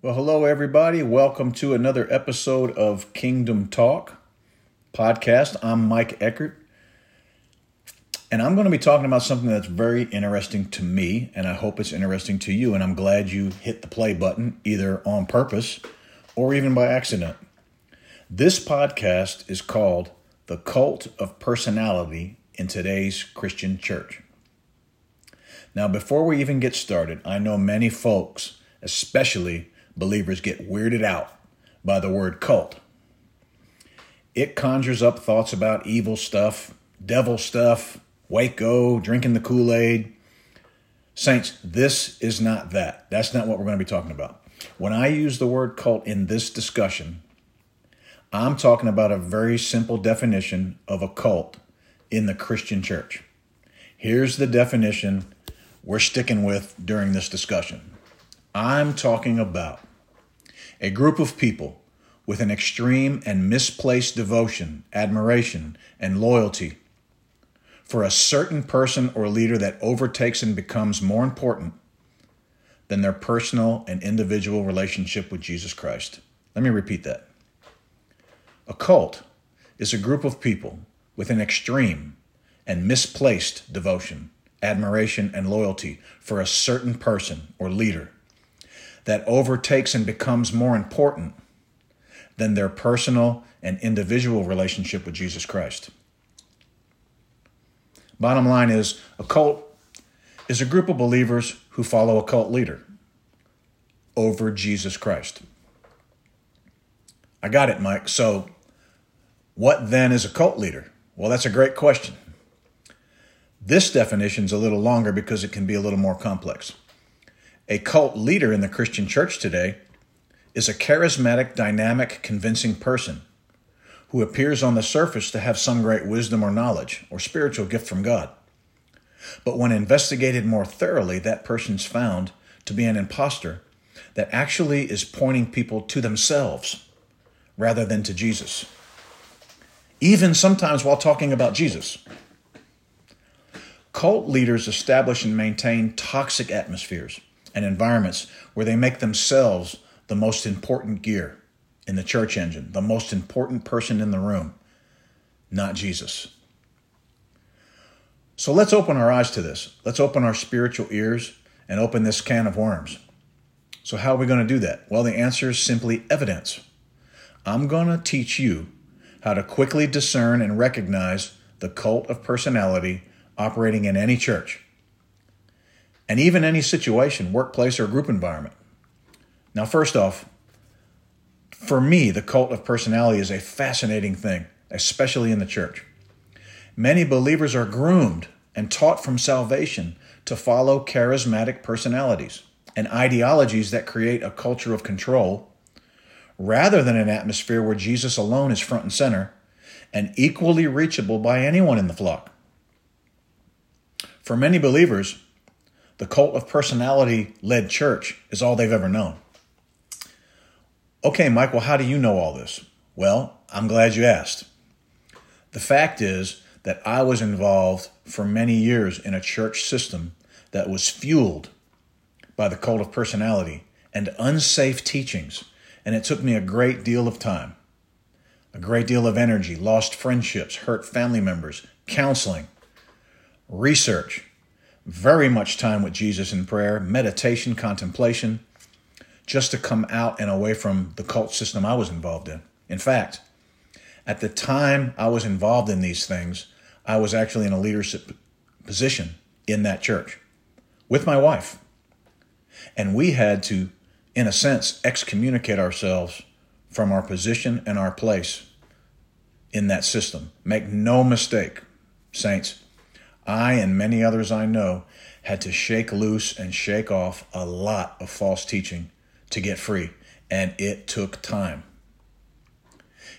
Well, hello, everybody. Welcome to another episode of Kingdom Talk podcast. I'm Mike Eckert, and I'm going to be talking about something that's very interesting to me, and I hope it's interesting to you. And I'm glad you hit the play button either on purpose or even by accident. This podcast is called The Cult of Personality in Today's Christian Church. Now, before we even get started, I know many folks, especially believers get weirded out by the word cult. It conjures up thoughts about evil stuff, devil stuff, Waco, drinking the Kool Aid. Saints, this is not that. That's not what we're going to be talking about. When I use the word cult in this discussion, I'm talking about a very simple definition of a cult in the Christian church. Here's the definition we're sticking with during this discussion. I'm talking about a group of people with an extreme and misplaced devotion, admiration, and loyalty for a certain person or leader that overtakes and becomes more important than their personal and individual relationship with Jesus Christ. Let me repeat that. A cult is a group of people with an extreme and misplaced devotion, admiration, and loyalty for a certain person or leader that overtakes and becomes more important than their personal and individual relationship with Jesus Christ. Bottom line is a cult is a group of believers who follow a cult leader over Jesus Christ. I got it, Mike. So, what then is a cult leader? Well, that's a great question. This definition is a little longer because it can be a little more complex. A cult leader in the Christian church today is a charismatic, dynamic, convincing person who appears on the surface to have some great wisdom or knowledge or spiritual gift from God. But when investigated more thoroughly, that person's found to be an impostor that actually is pointing people to themselves rather than to Jesus. Even sometimes while talking about Jesus. Cult leaders establish and maintain toxic atmospheres and environments where they make themselves the most important gear in the church engine, the most important person in the room, not Jesus. So let's open our eyes to this. Let's open our spiritual ears and open this can of worms. So, how are we going to do that? Well, the answer is simply evidence. I'm going to teach you how to quickly discern and recognize the cult of personality operating in any church and even any situation, workplace, or group environment. Now, first off, for me, the cult of personality is a fascinating thing, especially in the church. Many believers are groomed and taught from salvation to follow charismatic personalities and ideologies that create a culture of control rather than an atmosphere where Jesus alone is front and center and equally reachable by anyone in the flock. For many believers, the cult of personality led church is all they've ever known. Okay, Mike, well, how do you know all this? Well, I'm glad you asked. The fact is that I was involved for many years in a church system that was fueled by the cult of personality and unsafe teachings, and it took me a great deal of time, a great deal of energy, lost friendships, hurt family members, counseling, research, very much time with Jesus in prayer, meditation, contemplation, just to come out and away from the cult system I was involved in. In fact, at the time I was involved in these things, I was actually in a leadership position in that church with my wife. And we had to, in a sense, excommunicate ourselves from our position and our place in that system. Make no mistake, saints, I and many others I know had to shake loose and shake off a lot of false teaching to get free, and it took time.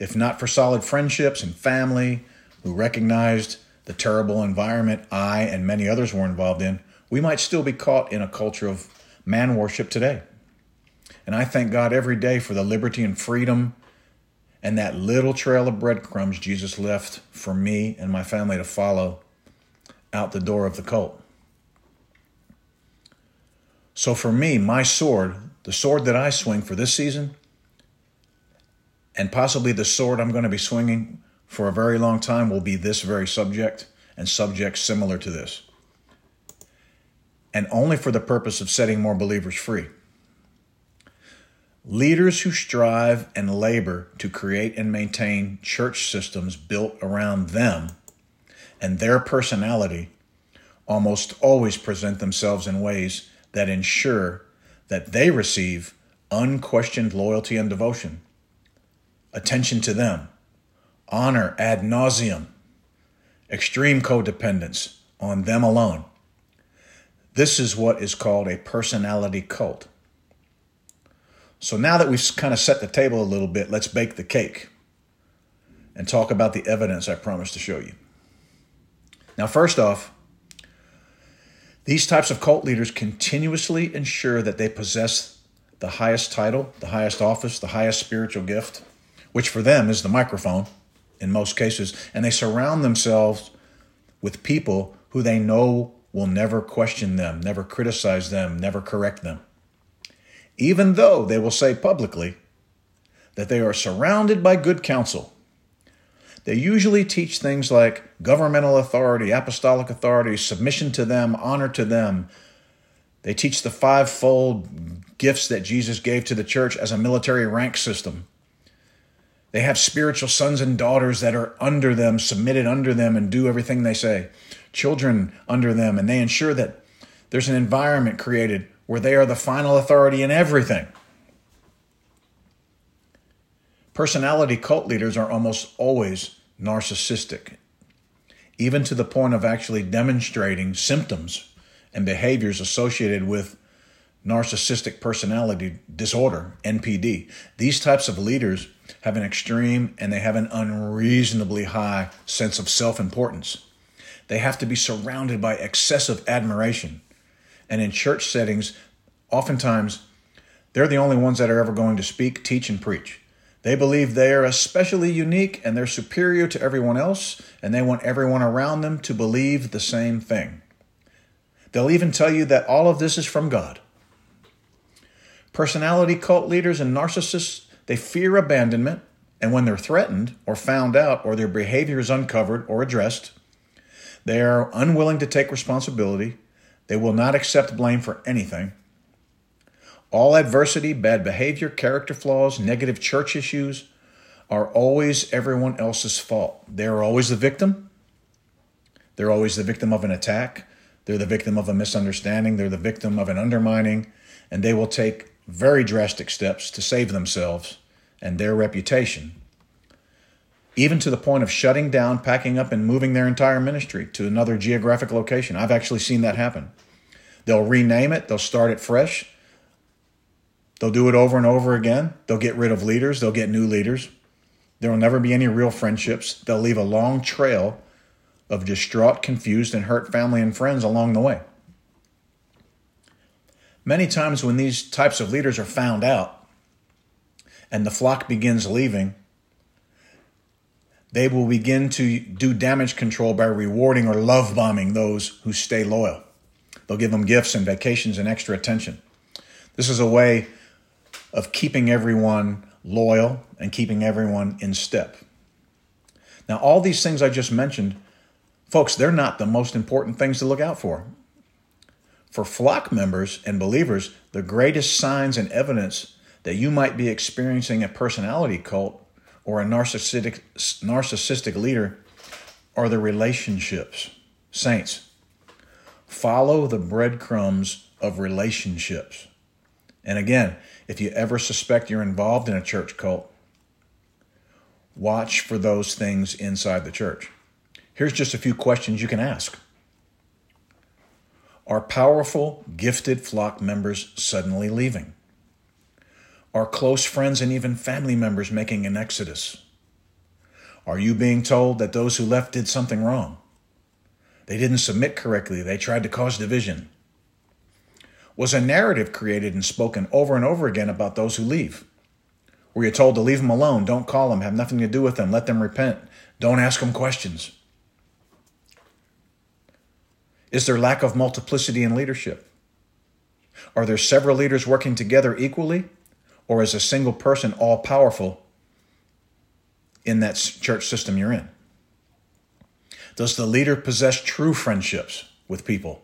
If not for solid friendships and family who recognized the terrible environment I and many others were involved in, we might still be caught in a culture of man worship today. And I thank God every day for the liberty and freedom and that little trail of breadcrumbs Jesus left for me and my family to follow out the door of the cult. So for me, my sword, the sword that I swing for this season, and possibly the sword I'm going to be swinging for a very long time, will be this very subject and subjects similar to this. And only for the purpose of setting more believers free. Leaders who strive and labor to create and maintain church systems built around them and their personality almost always present themselves in ways that ensure that they receive unquestioned loyalty and devotion, attention to them, honor ad nauseum, extreme codependence on them alone. This is what is called a personality cult. So now that we've kind of set the table a little bit, let's bake the cake and talk about the evidence I promised to show you. Now, first off, these types of cult leaders continuously ensure that they possess the highest title, the highest office, the highest spiritual gift, which for them is the microphone in most cases, and they surround themselves with people who they know will never question them, never criticize them, never correct them even though they will say publicly that they are surrounded by good counsel. They usually teach things like governmental authority, apostolic authority, submission to them, honor to them. They teach the fivefold gifts that Jesus gave to the church as a military rank system. They have spiritual sons and daughters that are under them, submitted under them, and do everything they say. Children under them, and they ensure that there's an environment created where they are the final authority in everything. Personality cult leaders are almost always narcissistic, even to the point of actually demonstrating symptoms and behaviors associated with narcissistic personality disorder, NPD. These types of leaders have an extreme and they have an unreasonably high sense of self importance. They have to be surrounded by excessive admiration and in church settings, oftentimes they're the only ones that are ever going to speak, teach, and preach. They believe they are especially unique and they're superior to everyone else, and they want everyone around them to believe the same thing. They'll even tell you that all of this is from God. Personality cult leaders and narcissists, they fear abandonment, and when they're threatened or found out or their behavior is uncovered or addressed, they are unwilling to take responsibility they will not accept blame for anything. All adversity, bad behavior, character flaws, negative church issues are always everyone else's fault. They're always the victim. They're always the victim of an attack. They're the victim of a misunderstanding. They're the victim of an undermining. And they will take very drastic steps to save themselves and their reputation, even to the point of shutting down, packing up, and moving their entire ministry to another geographic location. I've actually seen that happen. They'll rename it, they'll start it fresh. They'll do it over and over again. They'll get rid of leaders, they'll get new leaders. There will never be any real friendships. They'll leave a long trail of distraught, confused, and hurt family and friends along the way. Many times, when these types of leaders are found out and the flock begins leaving, they will begin to do damage control by rewarding or love bombing those who stay loyal. They'll give them gifts and vacations and extra attention. This is a way of keeping everyone loyal and keeping everyone in step. Now, all these things I just mentioned, folks, they're not the most important things to look out for. For flock members and believers, the greatest signs and evidence that you might be experiencing a personality cult or a narcissistic, narcissistic leader are the relationships. Saints, Follow the breadcrumbs of relationships. And again, if you ever suspect you're involved in a church cult, watch for those things inside the church. Here's just a few questions you can ask Are powerful, gifted flock members suddenly leaving? Are close friends and even family members making an exodus? Are you being told that those who left did something wrong? They didn't submit correctly. They tried to cause division. Was a narrative created and spoken over and over again about those who leave? Were you're told to leave them alone, don't call them, have nothing to do with them, let them repent, don't ask them questions? Is there lack of multiplicity in leadership? Are there several leaders working together equally? Or is a single person all powerful in that church system you're in? Does the leader possess true friendships with people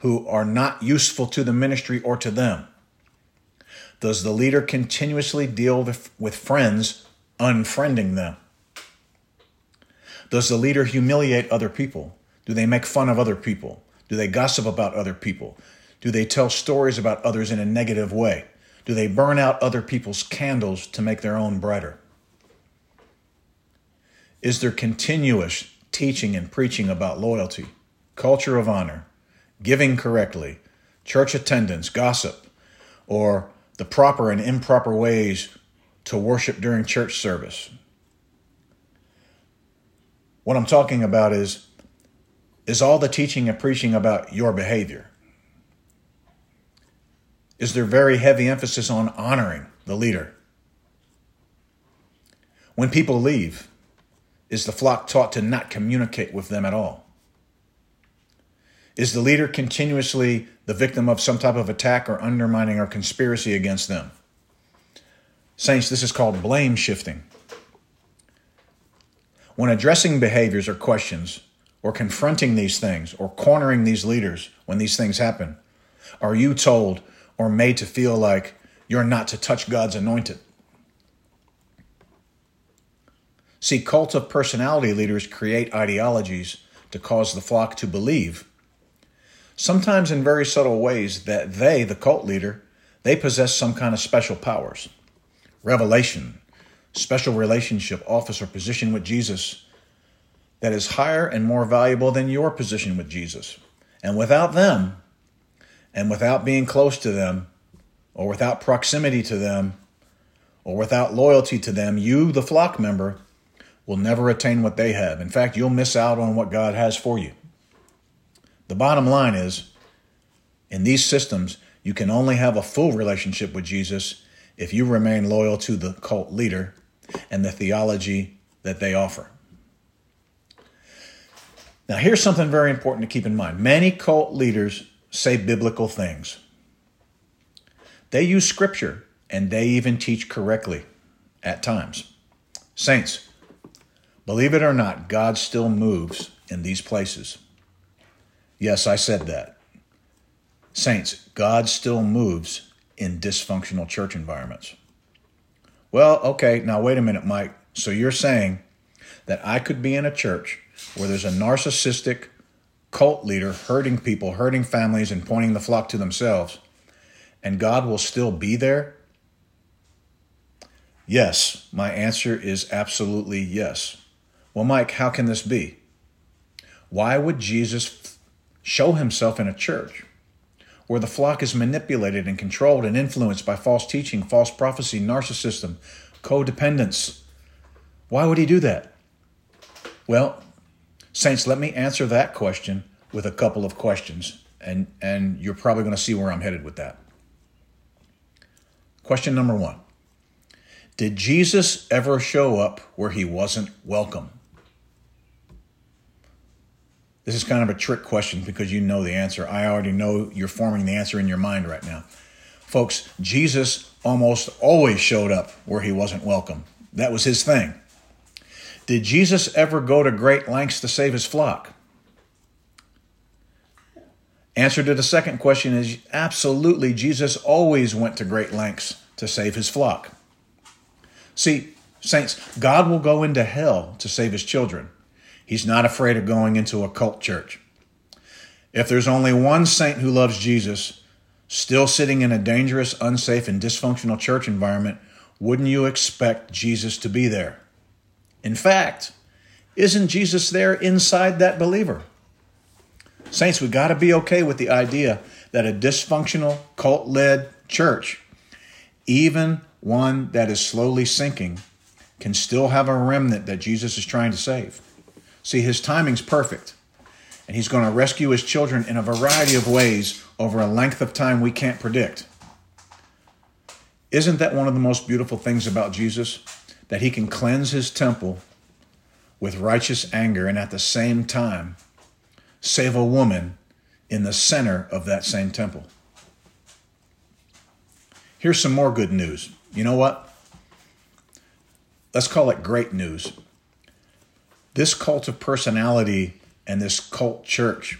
who are not useful to the ministry or to them? Does the leader continuously deal with friends unfriending them? Does the leader humiliate other people? Do they make fun of other people? Do they gossip about other people? Do they tell stories about others in a negative way? Do they burn out other people's candles to make their own brighter? Is there continuous teaching and preaching about loyalty, culture of honor, giving correctly, church attendance, gossip, or the proper and improper ways to worship during church service? What I'm talking about is is all the teaching and preaching about your behavior? Is there very heavy emphasis on honoring the leader? When people leave, is the flock taught to not communicate with them at all? Is the leader continuously the victim of some type of attack or undermining or conspiracy against them? Saints, this is called blame shifting. When addressing behaviors or questions, or confronting these things, or cornering these leaders when these things happen, are you told or made to feel like you're not to touch God's anointed? See, cult of personality leaders create ideologies to cause the flock to believe, sometimes in very subtle ways, that they, the cult leader, they possess some kind of special powers. Revelation, special relationship, office, or position with Jesus that is higher and more valuable than your position with Jesus. And without them, and without being close to them, or without proximity to them, or without loyalty to them, you, the flock member, will never attain what they have. In fact, you'll miss out on what God has for you. The bottom line is in these systems, you can only have a full relationship with Jesus if you remain loyal to the cult leader and the theology that they offer. Now, here's something very important to keep in mind many cult leaders say biblical things, they use scripture and they even teach correctly at times. Saints, believe it or not, God still moves in these places. Yes, I said that. Saints, God still moves in dysfunctional church environments. Well, okay, now wait a minute, Mike. So you're saying that I could be in a church where there's a narcissistic cult leader hurting people, hurting families, and pointing the flock to themselves, and God will still be there? Yes, my answer is absolutely yes. Well, Mike, how can this be? Why would Jesus show himself in a church where the flock is manipulated and controlled and influenced by false teaching, false prophecy, narcissism, codependence. Why would he do that? Well, Saints, let me answer that question with a couple of questions, and, and you're probably going to see where I'm headed with that. Question number one Did Jesus ever show up where he wasn't welcome? This is kind of a trick question because you know the answer. I already know you're forming the answer in your mind right now. Folks, Jesus almost always showed up where he wasn't welcome. That was his thing. Did Jesus ever go to great lengths to save his flock? Answer to the second question is absolutely, Jesus always went to great lengths to save his flock. See, saints, God will go into hell to save his children. He's not afraid of going into a cult church. If there's only one saint who loves Jesus, still sitting in a dangerous, unsafe, and dysfunctional church environment, wouldn't you expect Jesus to be there? In fact, isn't Jesus there inside that believer? Saints, we got to be okay with the idea that a dysfunctional, cult led church, even one that is slowly sinking, can still have a remnant that Jesus is trying to save. See, his timing's perfect. And he's going to rescue his children in a variety of ways over a length of time we can't predict. Isn't that one of the most beautiful things about Jesus? That he can cleanse his temple with righteous anger and at the same time save a woman in the center of that same temple. Here's some more good news. You know what? Let's call it great news. This cult of personality and this cult church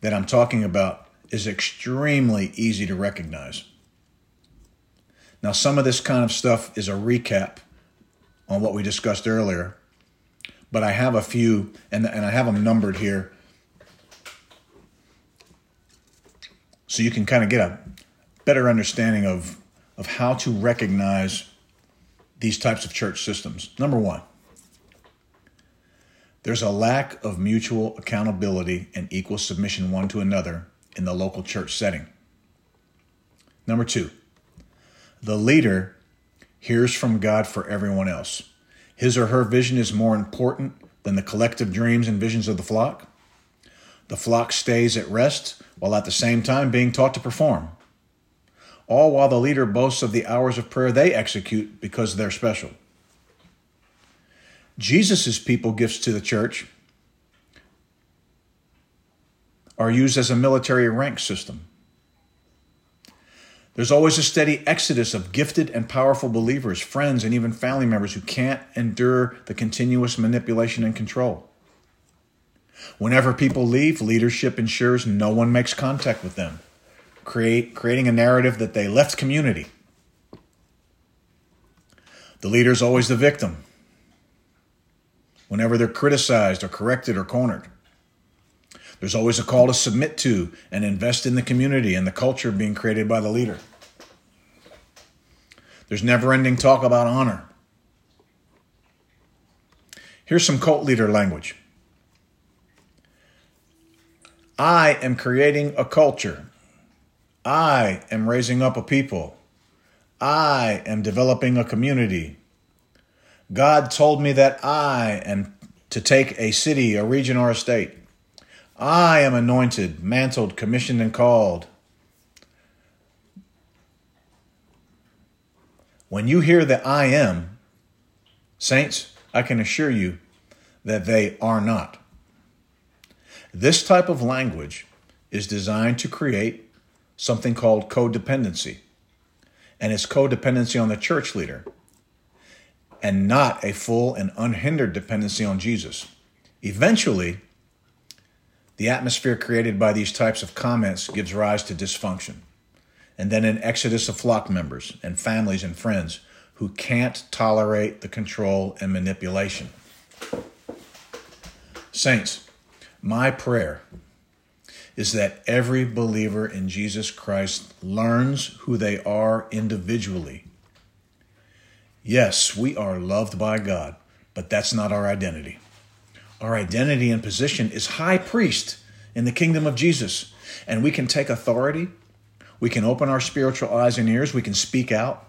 that I'm talking about is extremely easy to recognize. Now, some of this kind of stuff is a recap on what we discussed earlier, but I have a few, and, and I have them numbered here so you can kind of get a better understanding of, of how to recognize these types of church systems. Number one, there's a lack of mutual accountability and equal submission one to another in the local church setting. Number two, the leader hears from God for everyone else. His or her vision is more important than the collective dreams and visions of the flock. The flock stays at rest while at the same time being taught to perform. All while the leader boasts of the hours of prayer they execute because they're special. Jesus' people gifts to the church are used as a military rank system. There's always a steady exodus of gifted and powerful believers, friends, and even family members who can't endure the continuous manipulation and control. Whenever people leave, leadership ensures no one makes contact with them, create, creating a narrative that they left community. The leader is always the victim whenever they're criticized or corrected or cornered. There's always a call to submit to and invest in the community and the culture being created by the leader. There's never ending talk about honor. Here's some cult leader language I am creating a culture. I am raising up a people. I am developing a community. God told me that I am to take a city, a region, or a state. I am anointed, mantled, commissioned, and called. When you hear that I am, saints, I can assure you that they are not. This type of language is designed to create something called codependency, and it's codependency on the church leader and not a full and unhindered dependency on Jesus. Eventually, the atmosphere created by these types of comments gives rise to dysfunction, and then an exodus of flock members and families and friends who can't tolerate the control and manipulation. Saints, my prayer is that every believer in Jesus Christ learns who they are individually. Yes, we are loved by God, but that's not our identity. Our identity and position is high priest in the kingdom of Jesus. And we can take authority. We can open our spiritual eyes and ears. We can speak out.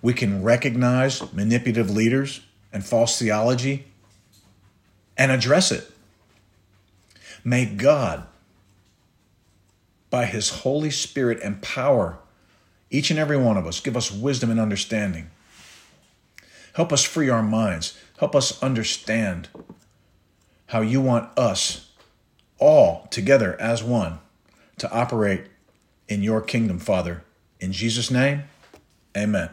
We can recognize manipulative leaders and false theology and address it. May God, by His Holy Spirit, empower each and every one of us, give us wisdom and understanding. Help us free our minds. Help us understand how you want us all together as one to operate in your kingdom, Father. In Jesus' name, amen.